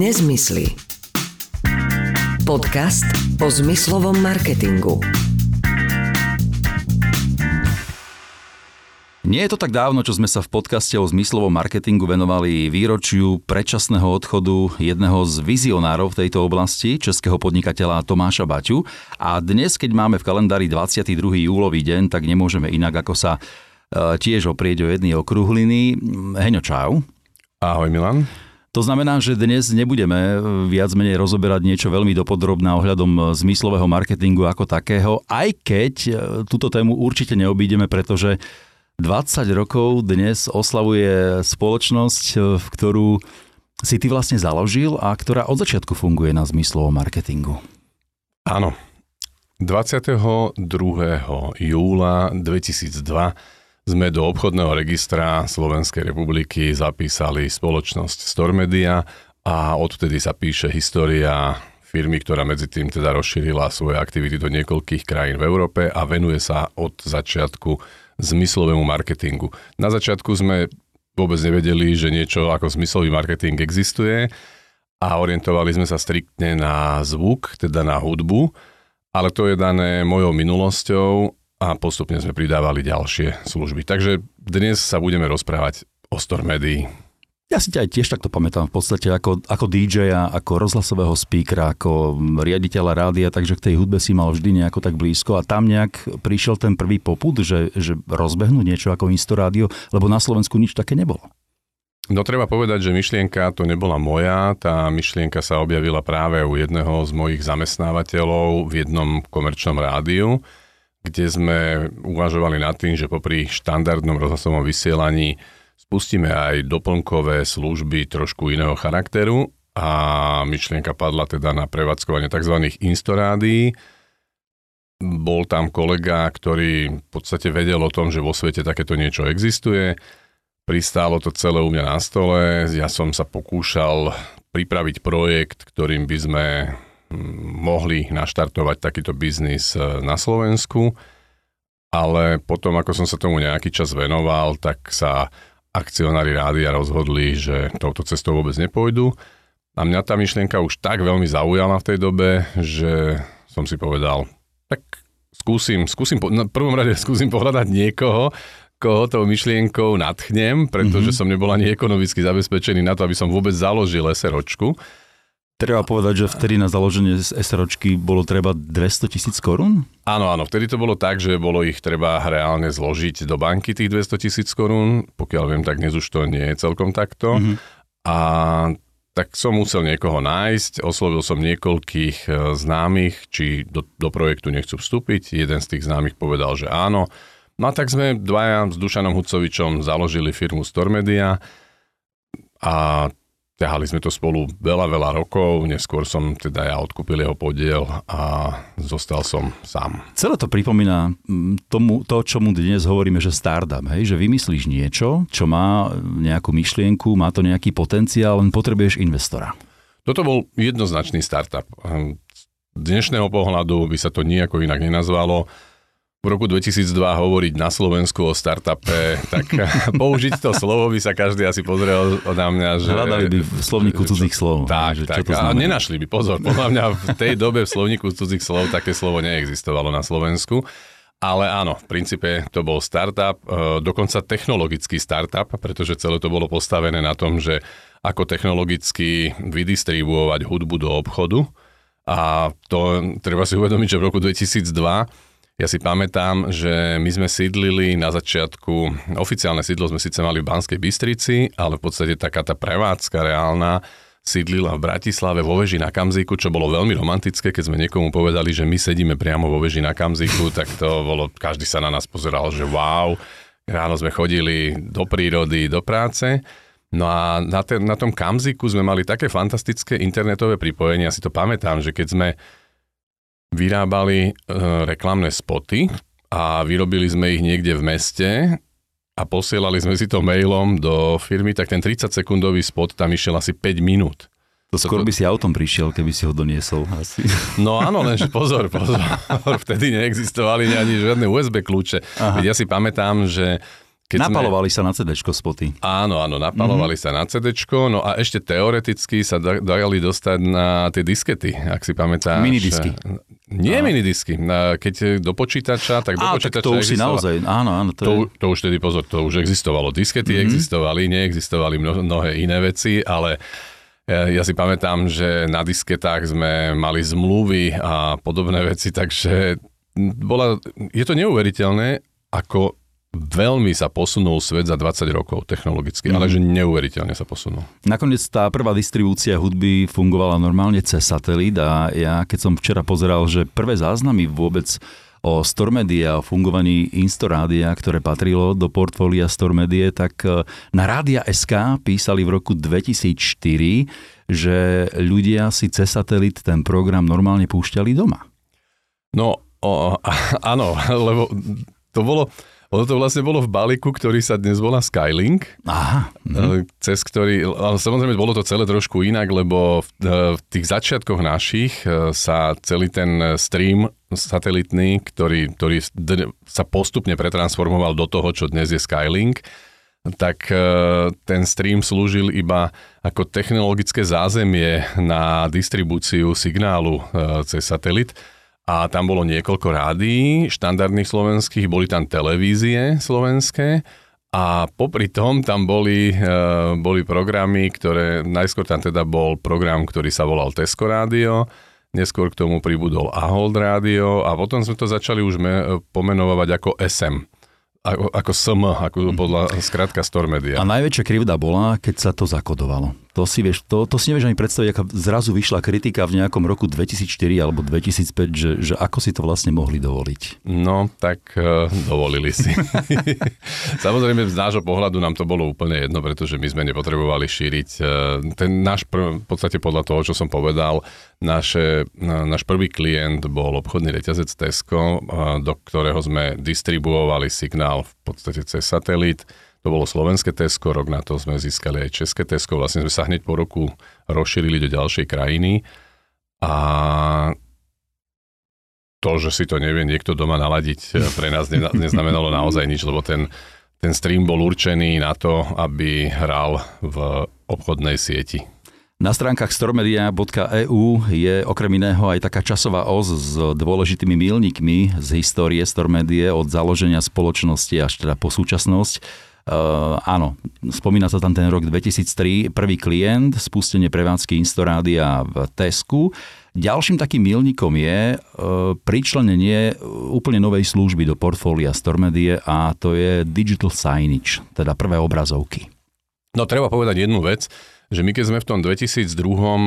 Nezmysly. Podcast o zmyslovom marketingu. Nie je to tak dávno, čo sme sa v podcaste o zmyslovom marketingu venovali výročiu predčasného odchodu jedného z vizionárov v tejto oblasti, českého podnikateľa Tomáša Baťu. A dnes, keď máme v kalendári 22. júlový deň, tak nemôžeme inak ako sa e, tiež oprieť o jedny okrúhliny. Heňo, čau. Ahoj Milan. To znamená, že dnes nebudeme viac menej rozoberať niečo veľmi dopodrobná ohľadom zmyslového marketingu ako takého, aj keď e, túto tému určite neobídeme, pretože 20 rokov dnes oslavuje spoločnosť, e, v ktorú si ty vlastne založil a ktorá od začiatku funguje na zmyslovom marketingu. Áno. 22. júla 2002 sme do obchodného registra Slovenskej republiky zapísali spoločnosť Stormedia a odvtedy sa píše história firmy, ktorá medzi tým teda rozšírila svoje aktivity do niekoľkých krajín v Európe a venuje sa od začiatku zmyslovému marketingu. Na začiatku sme vôbec nevedeli, že niečo ako zmyslový marketing existuje a orientovali sme sa striktne na zvuk, teda na hudbu, ale to je dané mojou minulosťou a postupne sme pridávali ďalšie služby. Takže dnes sa budeme rozprávať o Stormedii. Ja si ťa aj tiež takto pamätám v podstate ako, ako DJ-a, ako rozhlasového speakera, ako riaditeľa rádia, takže k tej hudbe si mal vždy nejako tak blízko a tam nejak prišiel ten prvý poput, že, že rozbehnú niečo ako Instorádio, lebo na Slovensku nič také nebolo. No treba povedať, že myšlienka to nebola moja, tá myšlienka sa objavila práve u jedného z mojich zamestnávateľov v jednom komerčnom rádiu, kde sme uvažovali nad tým, že popri štandardnom rozhlasovom vysielaní spustíme aj doplnkové služby trošku iného charakteru a myšlienka padla teda na prevádzkovanie tzv. instorádií. Bol tam kolega, ktorý v podstate vedel o tom, že vo svete takéto niečo existuje. Pristálo to celé u mňa na stole. Ja som sa pokúšal pripraviť projekt, ktorým by sme mohli naštartovať takýto biznis e, na Slovensku, ale potom, ako som sa tomu nejaký čas venoval, tak sa akcionári rádia rozhodli, že touto cestou vôbec nepôjdu. A mňa tá myšlienka už tak veľmi zaujala v tej dobe, že som si povedal, tak skúsim, skúsim, na prvom rade skúsim pohľadať niekoho, koho tou myšlienkou natchnem, pretože mm-hmm. som nebol ani ekonomicky zabezpečený na to, aby som vôbec založil SROčku. Treba povedať, že vtedy na založenie z SROčky bolo treba 200 tisíc korún? Áno, áno, vtedy to bolo tak, že bolo ich treba reálne zložiť do banky tých 200 tisíc korún. Pokiaľ viem, tak dnes už to nie je celkom takto. Mm-hmm. A tak som musel niekoho nájsť, oslovil som niekoľkých e, známych, či do, do projektu nechcú vstúpiť. Jeden z tých známych povedal, že áno. No a tak sme dvaja s Dušanom Hucovičom založili firmu Stormedia a Ťahali sme to spolu veľa, veľa rokov, neskôr som teda ja odkúpil jeho podiel a zostal som sám. Celé to pripomína mm, tomu, to, čomu dnes hovoríme, že startup, hej? že vymyslíš niečo, čo má nejakú myšlienku, má to nejaký potenciál, len potrebuješ investora. Toto bol jednoznačný startup. Z dnešného pohľadu by sa to nejako inak nenazvalo v roku 2002 hovoriť na Slovensku o startupe, tak použiť to slovo by sa každý asi pozrel na mňa, že... Hľadali by v slovníku cudzích slov. Tak, že, tak. Čo to a nenašli by, pozor, podľa mňa v tej dobe v slovníku cudzích slov také slovo neexistovalo na Slovensku. Ale áno, v princípe to bol startup, e, dokonca technologický startup, pretože celé to bolo postavené na tom, že ako technologicky vydistribuovať hudbu do obchodu. A to treba si uvedomiť, že v roku 2002 ja si pamätám, že my sme sídlili na začiatku, oficiálne sídlo sme síce mali v Banskej Bystrici, ale v podstate taká tá prevádzka reálna sídlila v Bratislave vo veži na Kamzíku, čo bolo veľmi romantické, keď sme niekomu povedali, že my sedíme priamo vo veži na Kamzíku, tak to bolo, každý sa na nás pozeral, že wow, ráno sme chodili do prírody, do práce. No a na, te, na tom Kamziku sme mali také fantastické internetové pripojenie, ja si to pamätám, že keď sme vyrábali e, reklamné spoty a vyrobili sme ich niekde v meste a posielali sme si to mailom do firmy, tak ten 30 sekundový spot tam išiel asi 5 minút. To skôr by si autom prišiel, keby si ho doniesol asi. No áno, lenže pozor, pozor. Vtedy neexistovali ani žiadne USB kľúče. Aha. Ja si pamätám, že keď Napalovali sme... sa na CD spoty. Áno, áno, napalovali mm-hmm. sa na CD, no a ešte teoreticky sa dali dostať na tie diskety, ak si pamätáš. Minidisky. Nie a. minidisky. Keď do počítača, tak do a, počítača tak to už si naozaj, áno, áno. To, to, je... to už tedy pozor, to už existovalo. Diskety mm-hmm. existovali, neexistovali mnohé iné veci, ale ja si pamätám, že na disketách sme mali zmluvy a podobné veci, takže bola, je to neuveriteľné, ako veľmi sa posunul svet za 20 rokov technologicky, mm. ale že neuveriteľne sa posunul. Nakoniec tá prvá distribúcia hudby fungovala normálne cez satelit a ja keď som včera pozeral, že prvé záznamy vôbec o Stormedia, o fungovaní Instorádia, ktoré patrilo do portfólia Stormedie, tak e, na Rádia SK písali v roku 2004, že ľudia si cez satelit ten program normálne púšťali doma. No, o, áno, lebo to bolo, ono to vlastne bolo v balíku, ktorý sa dnes volá Skylink. Aha. Mhm. Cez ktorý, ale samozrejme bolo to celé trošku inak, lebo v, e, v tých začiatkoch našich e, sa celý ten stream satelitný, ktorý, ktorý sa postupne pretransformoval do toho, čo dnes je Skylink, tak ten stream slúžil iba ako technologické zázemie na distribúciu signálu cez satelit a tam bolo niekoľko rádií štandardných slovenských, boli tam televízie slovenské a popri tom tam boli, e, boli programy, ktoré, najskôr tam teda bol program, ktorý sa volal Tesco Rádio, neskôr k tomu pribudol Ahold Rádio a potom sme to začali už me, pomenovať ako SM ako, ako SM, ako podľa skratka Store Media. A najväčšia krivda bola, keď sa to zakodovalo. To si, vieš, to, to si nevieš ani predstaviť, aká zrazu vyšla kritika v nejakom roku 2004 alebo 2005, že, že ako si to vlastne mohli dovoliť. No, tak uh, dovolili si. Samozrejme, z nášho pohľadu nám to bolo úplne jedno, pretože my sme nepotrebovali šíriť uh, ten náš, pr- v podstate podľa toho, čo som povedal, naše, uh, náš prvý klient bol obchodný reťazec Tesco, uh, do ktorého sme distribuovali signál v podstate cez satelit. To bolo slovenské Tesco, rok na to sme získali aj české Tesco, vlastne sme sa hneď po roku rozšírili do ďalšej krajiny. A to, že si to nevie niekto doma naladiť, pre nás neznamenalo naozaj nič, lebo ten, ten stream bol určený na to, aby hral v obchodnej sieti. Na stránkach stormedia.eu je okrem iného aj taká časová os s dôležitými milníkmi z histórie Stormedie od založenia spoločnosti až teda po súčasnosť. Uh, áno, spomína sa tam ten rok 2003, prvý klient, spustenie prevádzky Instorádia v Tesku. Ďalším takým milníkom je uh, pričlenenie úplne novej služby do portfólia Stormedie a to je digital signage, teda prvé obrazovky. No treba povedať jednu vec, že my keď sme v tom 2002 e,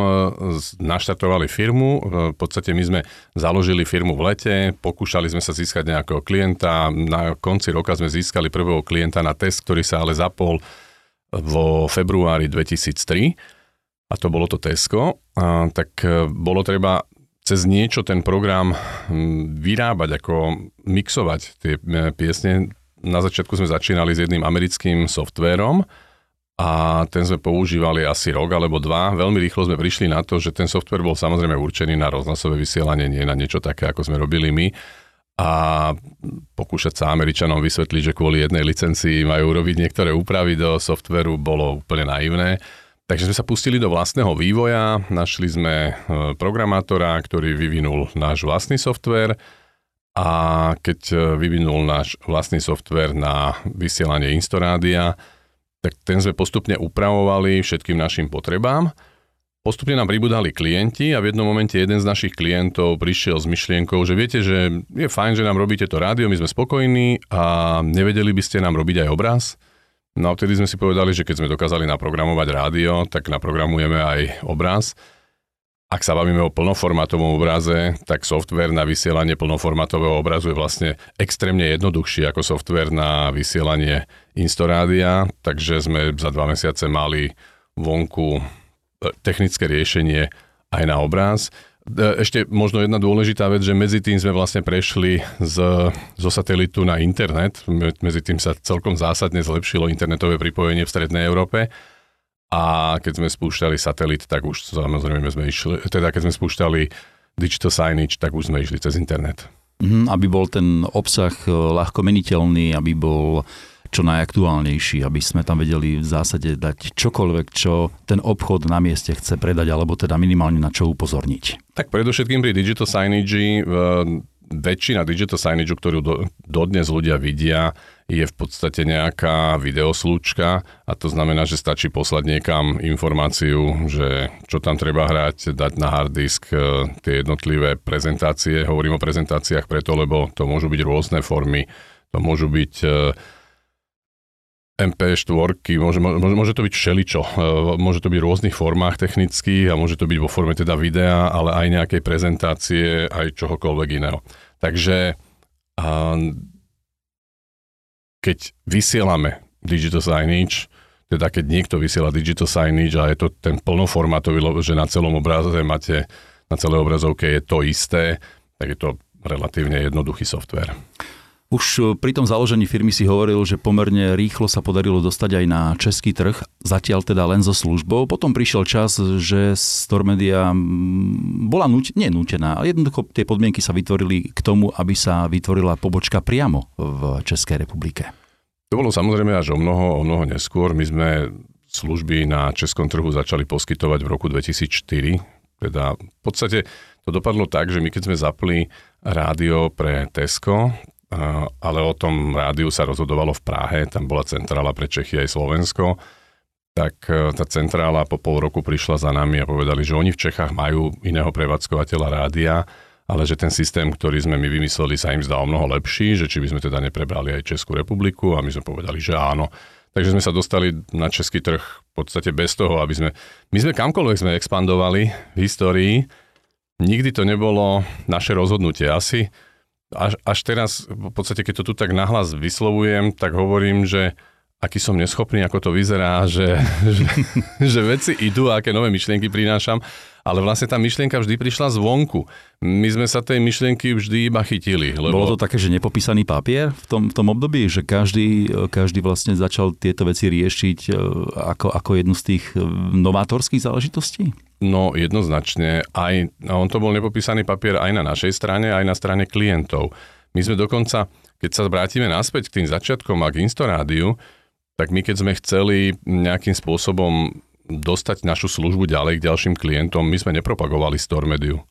naštartovali firmu, e, v podstate my sme založili firmu v lete, pokúšali sme sa získať nejakého klienta, na konci roka sme získali prvého klienta na test, ktorý sa ale zapol vo februári 2003 a to bolo to Tesco, a, tak e, bolo treba cez niečo ten program vyrábať, ako mixovať tie piesne. Na začiatku sme začínali s jedným americkým softvérom, a ten sme používali asi rok alebo dva. Veľmi rýchlo sme prišli na to, že ten software bol samozrejme určený na rozhlasové vysielanie, nie na niečo také, ako sme robili my. A pokúšať sa Američanom vysvetliť, že kvôli jednej licencii majú robiť niektoré úpravy do softveru, bolo úplne naivné. Takže sme sa pustili do vlastného vývoja, našli sme e, programátora, ktorý vyvinul náš vlastný software a keď e, vyvinul náš vlastný software na vysielanie Instorádia, tak ten sme postupne upravovali všetkým našim potrebám. Postupne nám pribudali klienti a v jednom momente jeden z našich klientov prišiel s myšlienkou, že viete, že je fajn, že nám robíte to rádio, my sme spokojní a nevedeli by ste nám robiť aj obraz. No a vtedy sme si povedali, že keď sme dokázali naprogramovať rádio, tak naprogramujeme aj obraz. Ak sa bavíme o plnoformátovom obraze, tak software na vysielanie plnoformátového obrazu je vlastne extrémne jednoduchší ako software na vysielanie Instorádia, takže sme za dva mesiace mali vonku e, technické riešenie aj na obraz. E, ešte možno jedna dôležitá vec, že medzi tým sme vlastne prešli z, zo satelitu na internet. Medzi tým sa celkom zásadne zlepšilo internetové pripojenie v Strednej Európe a keď sme spúšťali satelit, tak už samozrejme sme išli, teda keď sme spúšťali digital signage, tak už sme išli cez internet. Mm, aby bol ten obsah e, ľahko meniteľný, aby bol čo najaktuálnejší, aby sme tam vedeli v zásade dať čokoľvek, čo ten obchod na mieste chce predať, alebo teda minimálne na čo upozorniť. Tak predovšetkým pri digital signage väčšina digital signage, ktorú do, dodnes ľudia vidia, je v podstate nejaká videoslúčka a to znamená, že stačí poslať niekam informáciu, že čo tam treba hrať, dať na hard disk e, tie jednotlivé prezentácie. Hovorím o prezentáciách preto, lebo to môžu byť rôzne formy, to môžu byť e, MP4, môže, môže, môže to byť všeličo. E, môže to byť v rôznych formách technických a môže to byť vo forme teda videa, ale aj nejakej prezentácie, aj čohokoľvek iného. Takže keď vysielame digital signage, teda keď niekto vysiela digital signage a je to ten plnoformátový, že na celom obraze máte, na celej obrazovke je to isté, tak je to relatívne jednoduchý software. Už e, pri tom založení firmy si hovoril, že pomerne rýchlo sa podarilo dostať aj na český trh, zatiaľ teda len so službou. Potom prišiel čas, že Stormedia bola nuť, nie ale jednoducho tie podmienky sa vytvorili k tomu, aby sa vytvorila pobočka priamo v Českej republike. To bolo samozrejme až o mnoho, o mnoho neskôr. My sme služby na českom trhu začali poskytovať v roku 2004. Teda v podstate to dopadlo tak, že my keď sme zapli rádio pre Tesco, ale o tom rádiu sa rozhodovalo v Prahe, tam bola centrála pre Čechy aj Slovensko, tak e, tá centrála po pol roku prišla za nami a povedali, že oni v Čechách majú iného prevádzkovateľa rádia, ale že ten systém, ktorý sme my vymysleli, sa im zdá o mnoho lepší, že či by sme teda neprebrali aj Českú republiku a my sme povedali, že áno. Takže sme sa dostali na český trh v podstate bez toho, aby sme... My sme kamkoľvek sme expandovali v histórii, nikdy to nebolo naše rozhodnutie. Asi až, až teraz, v podstate, keď to tu tak nahlas vyslovujem, tak hovorím, že aký som neschopný, ako to vyzerá, že, že, že veci idú a aké nové myšlienky prinášam, ale vlastne tá myšlienka vždy prišla zvonku. My sme sa tej myšlienky vždy iba chytili. Lebo... Bolo to také, že nepopísaný papier v tom, v tom období, že každý, každý vlastne začal tieto veci riešiť e, ako, ako jednu z tých e, novátorských záležitostí? No jednoznačne. Aj, on to bol nepopísaný papier aj na našej strane, aj na strane klientov. My sme dokonca, keď sa vrátime naspäť k tým začiatkom a k Instorádiu, tak my keď sme chceli nejakým spôsobom dostať našu službu ďalej k ďalším klientom, my sme nepropagovali Stormediu.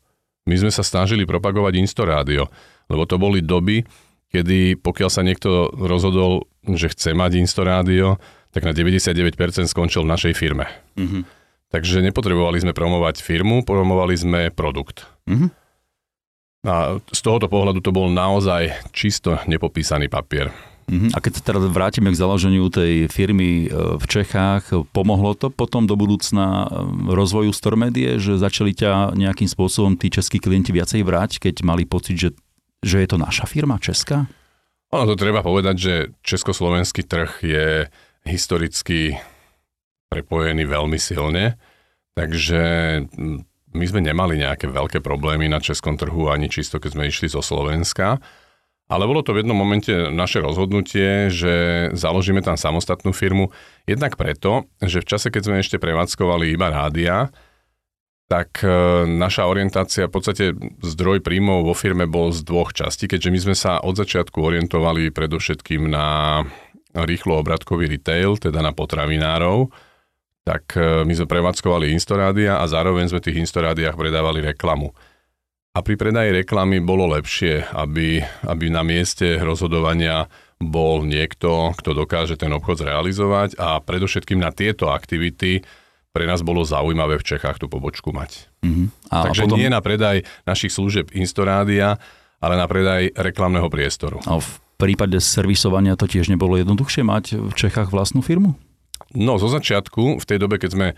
My sme sa snažili propagovať Instorádio, lebo to boli doby, kedy pokiaľ sa niekto rozhodol, že chce mať Instorádio, tak na 99% skončil v našej firme. Mm-hmm. Takže nepotrebovali sme promovať firmu, promovali sme produkt. Mm-hmm. A z tohoto pohľadu to bol naozaj čisto nepopísaný papier. Uh-huh. A keď sa teda vrátime k založeniu tej firmy e, v Čechách, pomohlo to potom do budúcna e, rozvoju Stormedie, že začali ťa nejakým spôsobom tí českí klienti viacej vrať, keď mali pocit, že, že je to naša firma česká? Ono to treba povedať, že československý trh je historicky prepojený veľmi silne, takže my sme nemali nejaké veľké problémy na českom trhu, ani čisto keď sme išli zo Slovenska. Ale bolo to v jednom momente naše rozhodnutie, že založíme tam samostatnú firmu. Jednak preto, že v čase, keď sme ešte prevádzkovali iba rádia, tak e, naša orientácia, v podstate zdroj príjmov vo firme bol z dvoch častí, keďže my sme sa od začiatku orientovali predovšetkým na rýchlo obratkový retail, teda na potravinárov, tak e, my sme prevádzkovali Instorádia a zároveň sme v tých Instorádiách predávali reklamu. A pri predaji reklamy bolo lepšie, aby, aby na mieste rozhodovania bol niekto, kto dokáže ten obchod zrealizovať a predovšetkým na tieto aktivity pre nás bolo zaujímavé v Čechách tú pobočku mať. Mm-hmm. A Takže potom... nie na predaj našich služieb Instorádia, ale na predaj reklamného priestoru. A v prípade servisovania to tiež nebolo jednoduchšie mať v Čechách vlastnú firmu? No, zo začiatku, v tej dobe, keď sme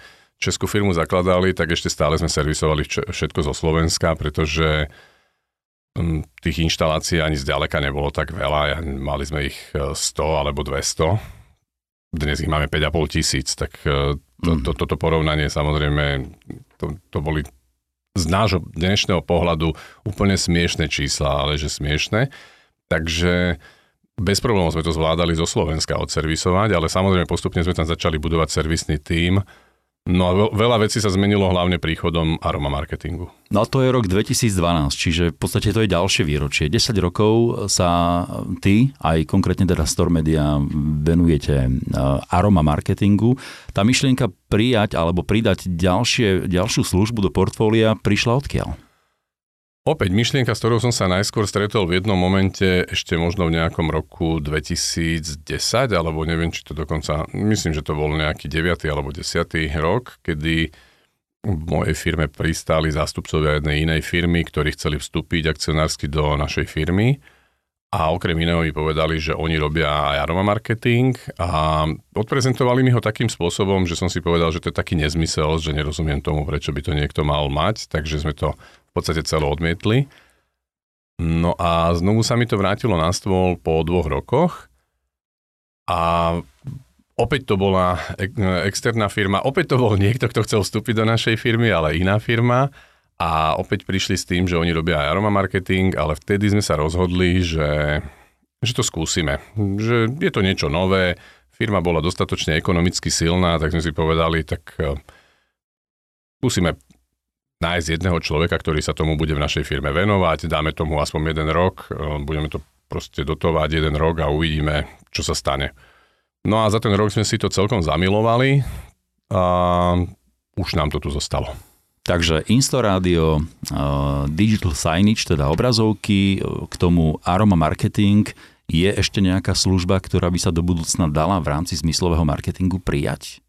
českú firmu zakladali, tak ešte stále sme servisovali všetko zo Slovenska, pretože hm, tých inštalácií ani zďaleka nebolo tak veľa. Mali sme ich 100 e, alebo 200. Dnes ich máme 5,5 tisíc, tak e, to, mhm. to, toto porovnanie samozrejme, to, to boli z nášho dnešného pohľadu úplne smiešné čísla, ale že smiešné. Takže bez problémov sme to zvládali zo Slovenska odservisovať, ale samozrejme postupne sme tam začali budovať servisný tím, No a veľa vecí sa zmenilo hlavne príchodom aroma marketingu. No a to je rok 2012, čiže v podstate to je ďalšie výročie. 10 rokov sa ty, aj konkrétne teda Store Media, venujete e, aroma marketingu. Tá myšlienka prijať alebo pridať ďalšie, ďalšiu službu do portfólia prišla odkiaľ? Opäť myšlienka, s ktorou som sa najskôr stretol v jednom momente, ešte možno v nejakom roku 2010, alebo neviem, či to dokonca, myslím, že to bol nejaký 9. alebo 10. rok, kedy v mojej firme pristáli zástupcovia jednej inej firmy, ktorí chceli vstúpiť akcionársky do našej firmy a okrem iného mi povedali, že oni robia aj aroma marketing a odprezentovali mi ho takým spôsobom, že som si povedal, že to je taký nezmysel, že nerozumiem tomu, prečo by to niekto mal mať, takže sme to podstate celé odmietli. No a znovu sa mi to vrátilo na stôl po dvoch rokoch. A opäť to bola externá firma, opäť to bol niekto, kto chcel vstúpiť do našej firmy, ale iná firma. A opäť prišli s tým, že oni robia aj aroma marketing, ale vtedy sme sa rozhodli, že, že to skúsime, že je to niečo nové, firma bola dostatočne ekonomicky silná, tak sme si povedali, tak eh, skúsime nájsť jedného človeka, ktorý sa tomu bude v našej firme venovať, dáme tomu aspoň jeden rok, e, budeme to proste dotovať jeden rok a uvidíme, čo sa stane. No a za ten rok sme si to celkom zamilovali a už nám to tu zostalo. Takže Instoradio, uh, digital signage, teda obrazovky, e, k tomu aroma marketing, je ešte nejaká služba, ktorá by sa do budúcna dala v rámci zmyslového marketingu prijať?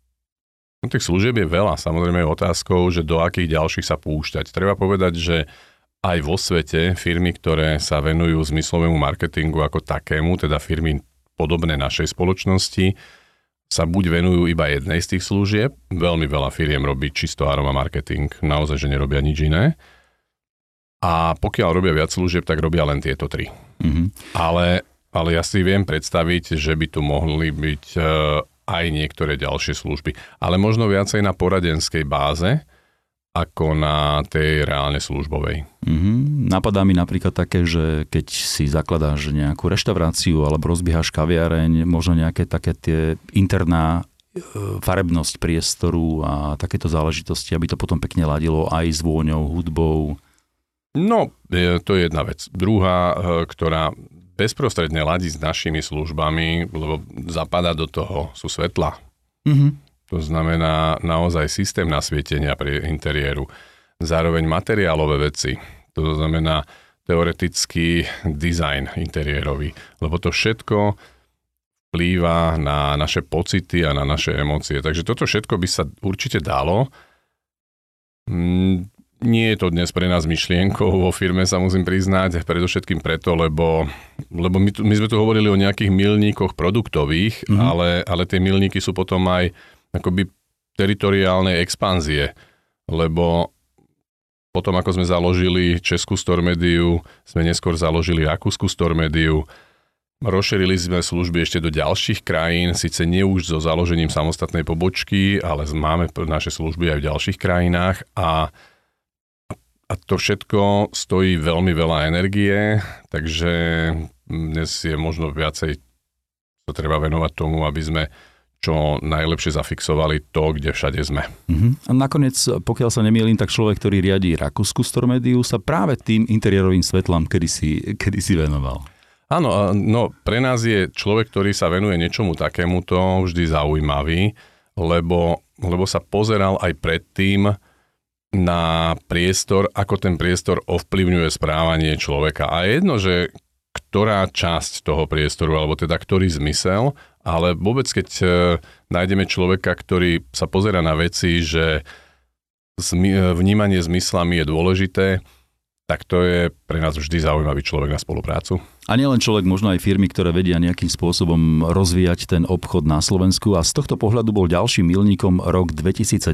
No, tých služieb je veľa, samozrejme je otázkou, že do akých ďalších sa púšťať. Treba povedať, že aj vo svete firmy, ktoré sa venujú zmyslovému marketingu ako takému, teda firmy podobné našej spoločnosti, sa buď venujú iba jednej z tých služieb, veľmi veľa firiem robí čisto aroma marketing, naozaj, že nerobia nič iné. A pokiaľ robia viac služieb, tak robia len tieto tri. Mm-hmm. Ale, ale ja si viem predstaviť, že by tu mohli byť aj niektoré ďalšie služby. Ale možno viacej na poradenskej báze, ako na tej reálne službovej. Mm-hmm. Napadá mi napríklad také, že keď si zakladáš nejakú reštauráciu alebo rozbiehaš kaviareň, možno nejaké také tie interná e, farebnosť priestoru a takéto záležitosti, aby to potom pekne ladilo aj s vôňou, hudbou. No, to je jedna vec. Druhá, e, ktorá bezprostredne ladí s našimi službami, lebo zapadá do toho, sú svetla. Mm-hmm. To znamená naozaj systém nasvietenia pri interiéru. Zároveň materiálové veci. To znamená teoretický dizajn interiérový. Lebo to všetko vplýva na naše pocity a na naše emócie. Takže toto všetko by sa určite dalo. Nie je to dnes pre nás myšlienkou vo firme, sa musím priznať, predovšetkým preto, lebo, lebo my, tu, my sme tu hovorili o nejakých milníkoch produktových, mm-hmm. ale, ale tie milníky sú potom aj akoby teritoriálnej expanzie, lebo potom, ako sme založili Českú Stormediu, sme neskôr založili Rakúsku Stormediu, Rozšírili sme služby ešte do ďalších krajín, síce nie už so založením samostatnej pobočky, ale máme naše služby aj v ďalších krajinách a a to všetko stojí veľmi veľa energie, takže dnes je možno viacej to treba venovať tomu, aby sme čo najlepšie zafixovali to, kde všade sme. Uh-huh. A nakoniec, pokiaľ sa nemýlim, tak človek, ktorý riadí Rakúsku Stormediu, sa práve tým interiérovým svetlám kedysi, kedysi venoval. Áno, no pre nás je človek, ktorý sa venuje niečomu takémuto vždy zaujímavý, lebo, lebo sa pozeral aj predtým, na priestor, ako ten priestor ovplyvňuje správanie človeka. A je jedno, že ktorá časť toho priestoru, alebo teda ktorý zmysel, ale vôbec keď e, nájdeme človeka, ktorý sa pozera na veci, že vnímanie zmyslami je dôležité, tak to je pre nás vždy zaujímavý človek na spoluprácu. A nielen človek, možno aj firmy, ktoré vedia nejakým spôsobom rozvíjať ten obchod na Slovensku. A z tohto pohľadu bol ďalším milníkom rok 2017,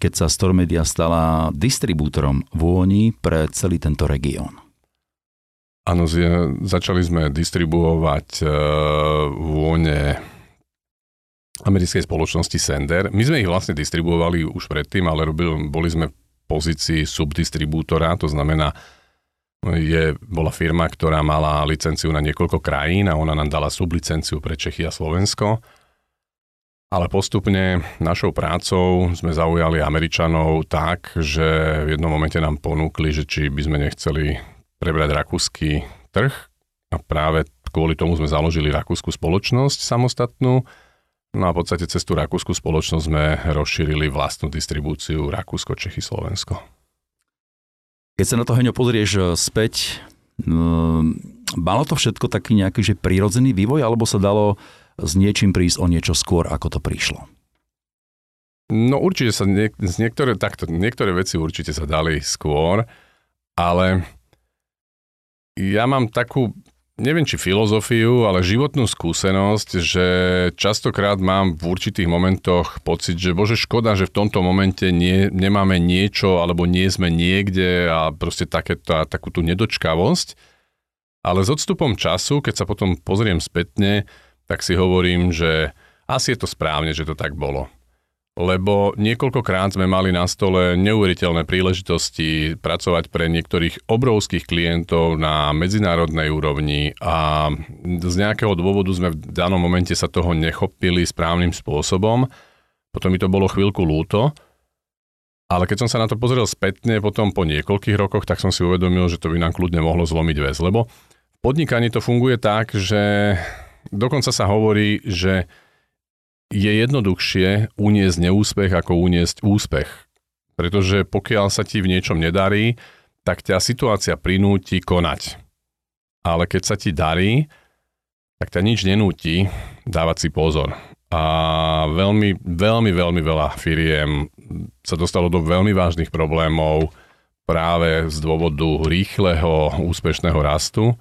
keď sa Stormedia stala distribútorom vôni pre celý tento región. Áno, začali sme distribuovať uh, vône americkej spoločnosti Sender. My sme ich vlastne distribuovali už predtým, ale robil, boli sme pozícii subdistribútora, to znamená, je, bola firma, ktorá mala licenciu na niekoľko krajín a ona nám dala sublicenciu pre Čechy a Slovensko. ale postupne našou prácou sme zaujali Američanov tak, že v jednom momente nám ponúkli, že či by sme nechceli prebrať rakúsky trh a práve kvôli tomu sme založili rakúsku spoločnosť samostatnú. No a v podstate cez tú rakúsku spoločnosť sme rozšírili vlastnú distribúciu Rakúsko, Čechy, Slovensko. Keď sa na to Heňo pozrieš e, späť, malo to všetko taký nejaký že prírodzený vývoj, alebo sa dalo s niečím prísť o niečo skôr, ako to prišlo? No určite sa niek- niektoré, takto, niektoré veci určite sa dali skôr, ale ja mám takú neviem či filozofiu, ale životnú skúsenosť, že častokrát mám v určitých momentoch pocit, že bože škoda, že v tomto momente nie, nemáme niečo alebo nie sme niekde a proste takéto, takú tú nedočkavosť. Ale s odstupom času, keď sa potom pozriem spätne, tak si hovorím, že asi je to správne, že to tak bolo lebo niekoľkokrát sme mali na stole neuveriteľné príležitosti pracovať pre niektorých obrovských klientov na medzinárodnej úrovni a z nejakého dôvodu sme v danom momente sa toho nechopili správnym spôsobom. Potom mi to bolo chvíľku lúto, ale keď som sa na to pozrel spätne potom po niekoľkých rokoch, tak som si uvedomil, že to by nám kľudne mohlo zlomiť väz, lebo v podnikaní to funguje tak, že dokonca sa hovorí, že je jednoduchšie uniesť neúspech ako uniesť úspech. Pretože pokiaľ sa ti v niečom nedarí, tak ťa situácia prinúti konať. Ale keď sa ti darí, tak ťa nič nenúti dávať si pozor. A veľmi, veľmi, veľmi veľa firiem sa dostalo do veľmi vážnych problémov práve z dôvodu rýchleho, úspešného rastu.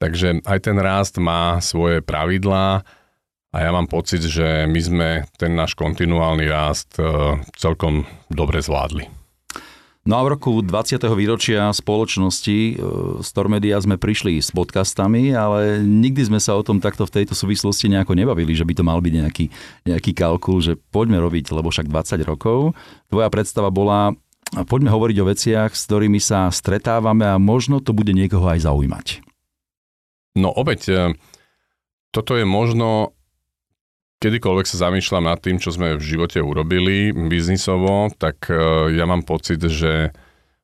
Takže aj ten rast má svoje pravidlá, a ja mám pocit, že my sme ten náš kontinuálny rast e, celkom dobre zvládli. No a v roku 20. výročia spoločnosti e, Stormedia sme prišli s podcastami, ale nikdy sme sa o tom takto v tejto súvislosti nejako nebavili, že by to mal byť nejaký, nejaký kalkul, že poďme robiť, lebo však 20 rokov. Tvoja predstava bola, poďme hovoriť o veciach, s ktorými sa stretávame a možno to bude niekoho aj zaujímať. No opäť, e, toto je možno kedykoľvek sa zamýšľam nad tým, čo sme v živote urobili biznisovo, tak e, ja mám pocit, že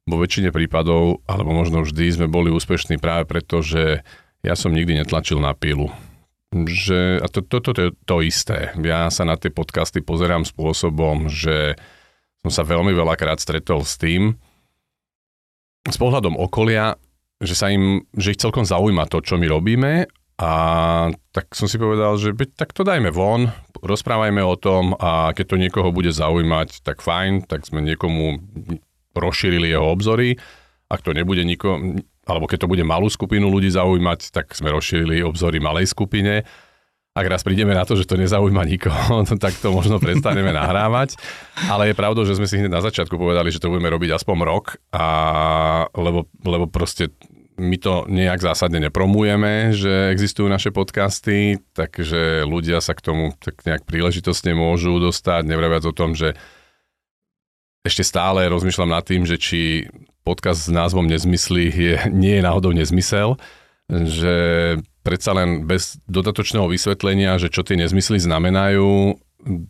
vo väčšine prípadov, alebo možno vždy sme boli úspešní práve preto, že ja som nikdy netlačil na pilu. Že, a toto to, to, to je to isté. Ja sa na tie podcasty pozerám spôsobom, že som sa veľmi veľakrát stretol s tým, s pohľadom okolia, že sa im, že ich celkom zaujíma to, čo my robíme a tak som si povedal, že tak to dajme von, rozprávajme o tom a keď to niekoho bude zaujímať, tak fajn, tak sme niekomu rozšírili jeho obzory. Ak to nebude niko, alebo keď to bude malú skupinu ľudí zaujímať, tak sme rozšírili obzory malej skupine. Ak raz prídeme na to, že to nezaujíma nikoho, tak to možno prestaneme nahrávať. Ale je pravdou, že sme si hneď na začiatku povedali, že to budeme robiť aspoň rok, a, lebo, lebo proste my to nejak zásadne nepromujeme, že existujú naše podcasty, takže ľudia sa k tomu tak nejak príležitostne môžu dostať, nevraviac o tom, že ešte stále rozmýšľam nad tým, že či podcast s názvom Nezmysly je, nie je náhodou nezmysel, že predsa len bez dodatočného vysvetlenia, že čo tie nezmysly znamenajú,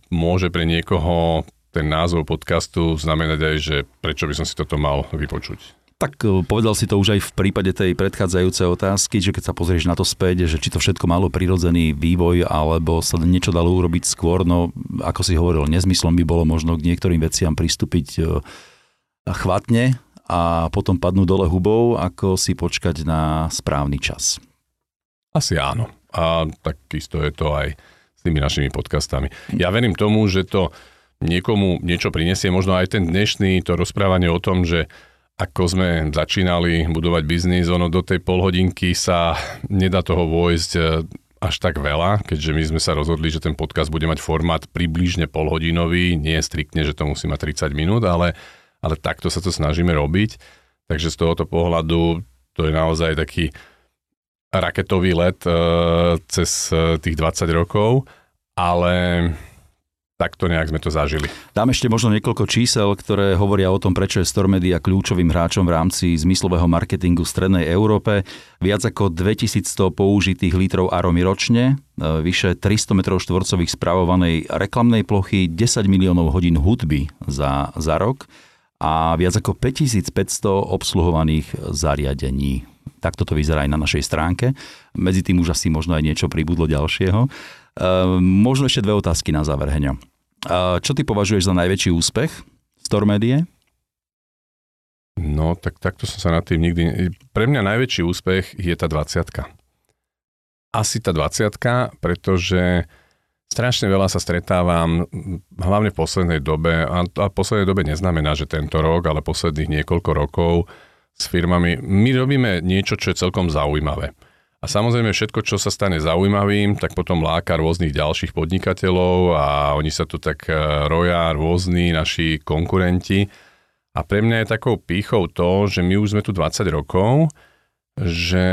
môže pre niekoho ten názov podcastu znamenať aj, že prečo by som si toto mal vypočuť. Tak e, povedal si to už aj v prípade tej predchádzajúcej otázky, že keď sa pozrieš na to späť, že či to všetko malo prirodzený vývoj, alebo sa niečo dalo urobiť skôr, no ako si hovoril, nezmyslom by bolo možno k niektorým veciam pristúpiť e, chvatne a potom padnú dole hubou, ako si počkať na správny čas. Asi áno. A takisto je to aj s tými našimi podcastami. Ja verím tomu, že to niekomu niečo prinesie, možno aj ten dnešný, to rozprávanie o tom, že ako sme začínali budovať biznis, ono do tej polhodinky sa nedá toho vojsť e, až tak veľa, keďže my sme sa rozhodli, že ten podcast bude mať formát približne polhodinový, nie striktne, že to musí mať 30 minút, ale, ale takto sa to snažíme robiť. Takže z tohoto pohľadu to je naozaj taký raketový let uh, cez uh, tých 20 rokov, ale takto nejak sme to zažili. Dám ešte možno niekoľko čísel, ktoré hovoria o tom, prečo je Stormedia kľúčovým hráčom v rámci zmyslového marketingu v Strednej Európe. Viac ako 2100 použitých litrov aromy ročne, e, vyše 300 m štvorcových spravovanej reklamnej plochy, 10 miliónov hodín hudby za, za rok a viac ako 5500 obsluhovaných zariadení. Takto to vyzerá aj na našej stránke. Medzi tým už asi možno aj niečo pribudlo ďalšieho. Ehm, možno ešte dve otázky na záver, Heňo. Čo ty považuješ za najväčší úspech Stormedie? No, tak takto som sa nad tým nikdy... Pre mňa najväčší úspech je tá 20 Asi tá 20 pretože strašne veľa sa stretávam, hlavne v poslednej dobe, a v poslednej dobe neznamená, že tento rok, ale posledných niekoľko rokov s firmami. My robíme niečo, čo je celkom zaujímavé. A samozrejme všetko, čo sa stane zaujímavým, tak potom láka rôznych ďalších podnikateľov a oni sa tu tak e, roja rôzni naši konkurenti. A pre mňa je takou pýchou to, že my už sme tu 20 rokov, že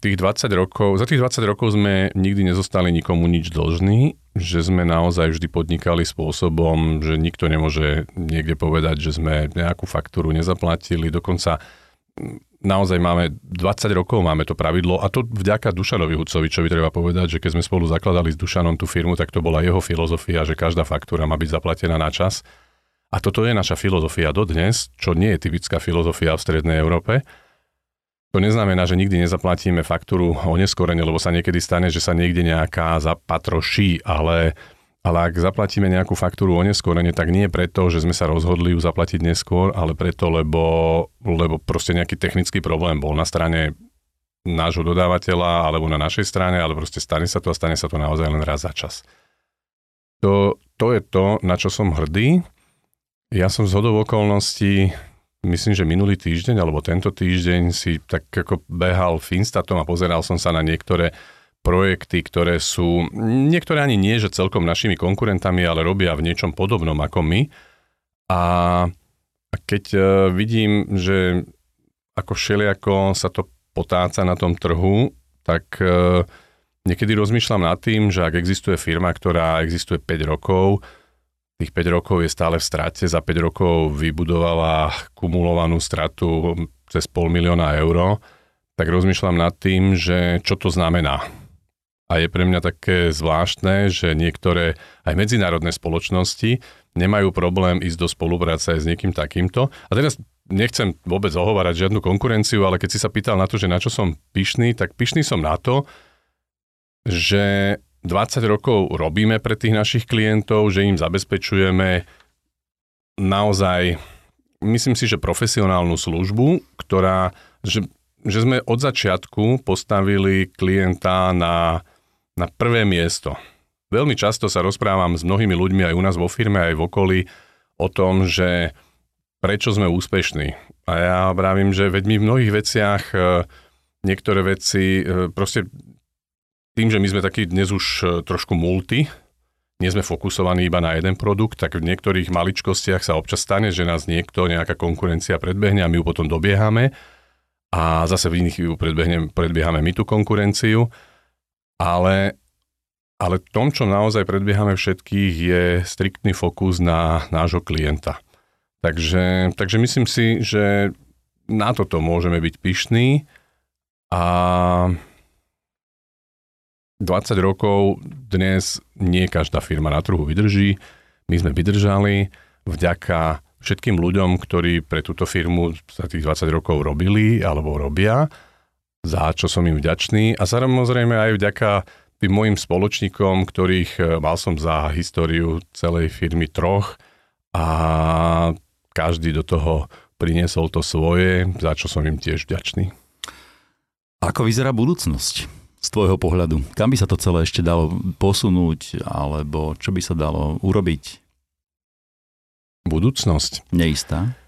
tých 20 rokov, za tých 20 rokov sme nikdy nezostali nikomu nič dlžní, že sme naozaj vždy podnikali spôsobom, že nikto nemôže niekde povedať, že sme nejakú faktúru nezaplatili, dokonca naozaj máme 20 rokov máme to pravidlo a to vďaka Dušanovi Hucovičovi treba povedať, že keď sme spolu zakladali s Dušanom tú firmu, tak to bola jeho filozofia, že každá faktúra má byť zaplatená na čas. A toto je naša filozofia dodnes, čo nie je typická filozofia v Strednej Európe. To neznamená, že nikdy nezaplatíme faktúru o neskorene, lebo sa niekedy stane, že sa niekde nejaká zapatroší, ale ale ak zaplatíme nejakú faktúru oneskorene, tak nie preto, že sme sa rozhodli ju zaplatiť neskôr, ale preto, lebo, lebo proste nejaký technický problém bol na strane nášho dodávateľa alebo na našej strane, ale proste stane sa to a stane sa to naozaj len raz za čas. To, to je to, na čo som hrdý. Ja som z hodov okolností, myslím, že minulý týždeň alebo tento týždeň si tak ako behal Finstatom a pozeral som sa na niektoré projekty, ktoré sú, niektoré ani nie, že celkom našimi konkurentami, ale robia v niečom podobnom ako my. A keď e, vidím, že ako všelijako sa to potáca na tom trhu, tak e, niekedy rozmýšľam nad tým, že ak existuje firma, ktorá existuje 5 rokov, tých 5 rokov je stále v strate, za 5 rokov vybudovala kumulovanú stratu cez pol milióna eur, tak rozmýšľam nad tým, že čo to znamená a je pre mňa také zvláštne, že niektoré aj medzinárodné spoločnosti nemajú problém ísť do spolupráce aj s niekým takýmto. A teraz nechcem vôbec ohovárať žiadnu konkurenciu, ale keď si sa pýtal na to, že na čo som pyšný, tak pyšný som na to, že 20 rokov robíme pre tých našich klientov, že im zabezpečujeme naozaj, myslím si, že profesionálnu službu, ktorá, že, že sme od začiatku postavili klienta na na prvé miesto. Veľmi často sa rozprávam s mnohými ľuďmi aj u nás vo firme, aj v okolí o tom, že prečo sme úspešní. A ja vravím, že veď my v mnohých veciach e, niektoré veci, e, proste tým, že my sme takí dnes už e, trošku multi, nie sme fokusovaní iba na jeden produkt, tak v niektorých maličkostiach sa občas stane, že nás niekto, nejaká konkurencia predbehne a my ju potom dobiehame a zase v iných ju predbiehame my tú konkurenciu ale, ale tom, čo naozaj predbiehame všetkých, je striktný fokus na nášho klienta. Takže, takže myslím si, že na toto môžeme byť pyšní a 20 rokov dnes nie každá firma na trhu vydrží. My sme vydržali vďaka všetkým ľuďom, ktorí pre túto firmu za tých 20 rokov robili alebo robia za čo som im vďačný a samozrejme aj vďaka tým mojim spoločníkom, ktorých e, mal som za históriu celej firmy troch a každý do toho priniesol to svoje, za čo som im tiež vďačný. Ako vyzerá budúcnosť z tvojho pohľadu? Kam by sa to celé ešte dalo posunúť, alebo čo by sa dalo urobiť? Budúcnosť? Neistá.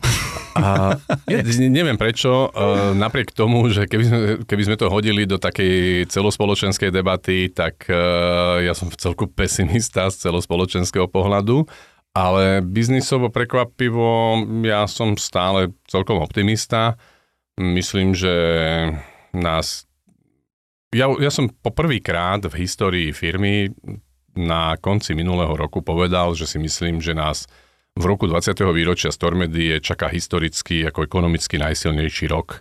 A ja neviem prečo, uh, napriek tomu, že keby sme, keby sme to hodili do takej celospoločenskej debaty, tak uh, ja som v celku pesimista z celospoločenského pohľadu, ale biznisovo prekvapivo ja som stále celkom optimista. Myslím, že nás... Ja, ja som poprvýkrát v histórii firmy na konci minulého roku povedal, že si myslím, že nás v roku 20. výročia Stormedy čaká historicky ako ekonomicky najsilnejší rok.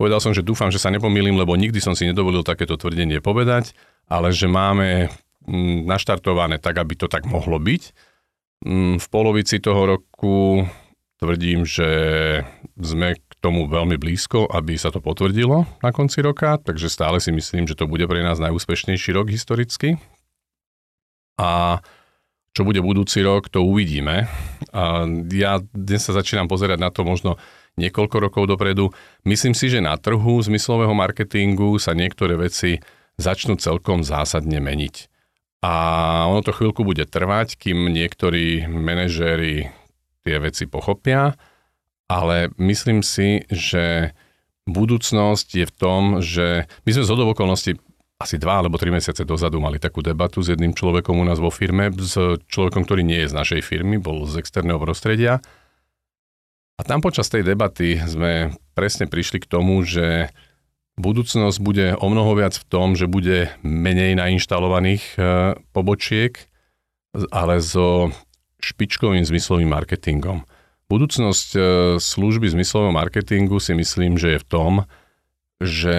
Povedal som, že dúfam, že sa nepomýlim, lebo nikdy som si nedovolil takéto tvrdenie povedať, ale že máme mm, naštartované tak, aby to tak mohlo byť. Mm, v polovici toho roku tvrdím, že sme k tomu veľmi blízko, aby sa to potvrdilo na konci roka, takže stále si myslím, že to bude pre nás najúspešnejší rok historicky. A čo bude budúci rok, to uvidíme. Ja dnes sa začínam pozerať na to možno niekoľko rokov dopredu. Myslím si, že na trhu zmyslového marketingu sa niektoré veci začnú celkom zásadne meniť. A ono to chvíľku bude trvať, kým niektorí manažéri tie veci pochopia, ale myslím si, že budúcnosť je v tom, že my sme z okolností asi dva alebo tri mesiace dozadu mali takú debatu s jedným človekom u nás vo firme, s človekom, ktorý nie je z našej firmy, bol z externého prostredia. A tam počas tej debaty sme presne prišli k tomu, že budúcnosť bude o mnoho viac v tom, že bude menej nainštalovaných e, pobočiek, ale so špičkovým zmyslovým marketingom. Budúcnosť e, služby zmyslového marketingu si myslím, že je v tom, že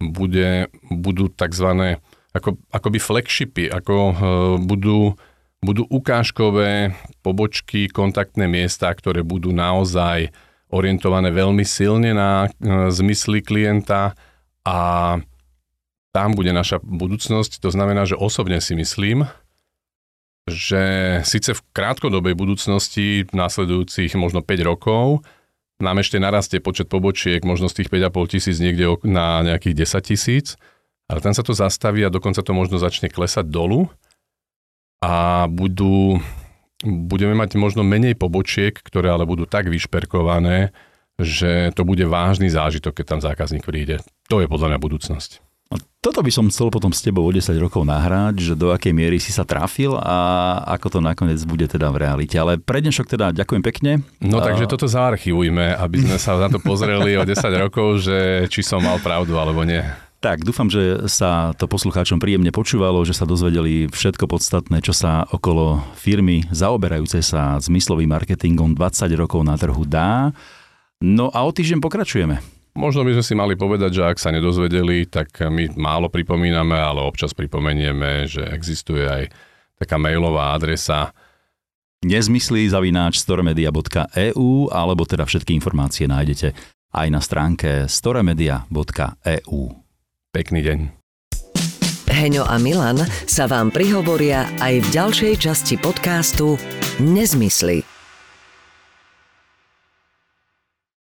bude, budú tzv. Ako, akoby flagshipy, ako uh, budú, budú ukážkové pobočky, kontaktné miesta, ktoré budú naozaj orientované veľmi silne na uh, zmysly klienta a tam bude naša budúcnosť. To znamená, že osobne si myslím, že síce v krátkodobej budúcnosti, v následujúcich možno 5 rokov, nám ešte narastie počet pobočiek, možno z tých 5,5 tisíc niekde na nejakých 10 tisíc, ale tam sa to zastaví a dokonca to možno začne klesať dolu a budú, budeme mať možno menej pobočiek, ktoré ale budú tak vyšperkované, že to bude vážny zážitok, keď tam zákazník príde. To je podľa mňa budúcnosť. Toto by som chcel potom s tebou o 10 rokov nahrať, že do akej miery si sa trafil a ako to nakoniec bude teda v realite. Ale pre dnešok teda ďakujem pekne. No takže toto zaarchivujme, aby sme sa na to pozreli o 10 rokov, že či som mal pravdu alebo nie. Tak, dúfam, že sa to poslucháčom príjemne počúvalo, že sa dozvedeli všetko podstatné, čo sa okolo firmy zaoberajúcej sa zmyslovým marketingom 20 rokov na trhu dá. No a o týždeň pokračujeme. Možno by sme si mali povedať, že ak sa nedozvedeli, tak my málo pripomíname, ale občas pripomenieme, že existuje aj taká mailová adresa nezmyslí zavináč storemedia.eu alebo teda všetky informácie nájdete aj na stránke storemedia.eu. Pekný deň. Heňo a Milan sa vám prihovoria aj v ďalšej časti podcastu Nezmysly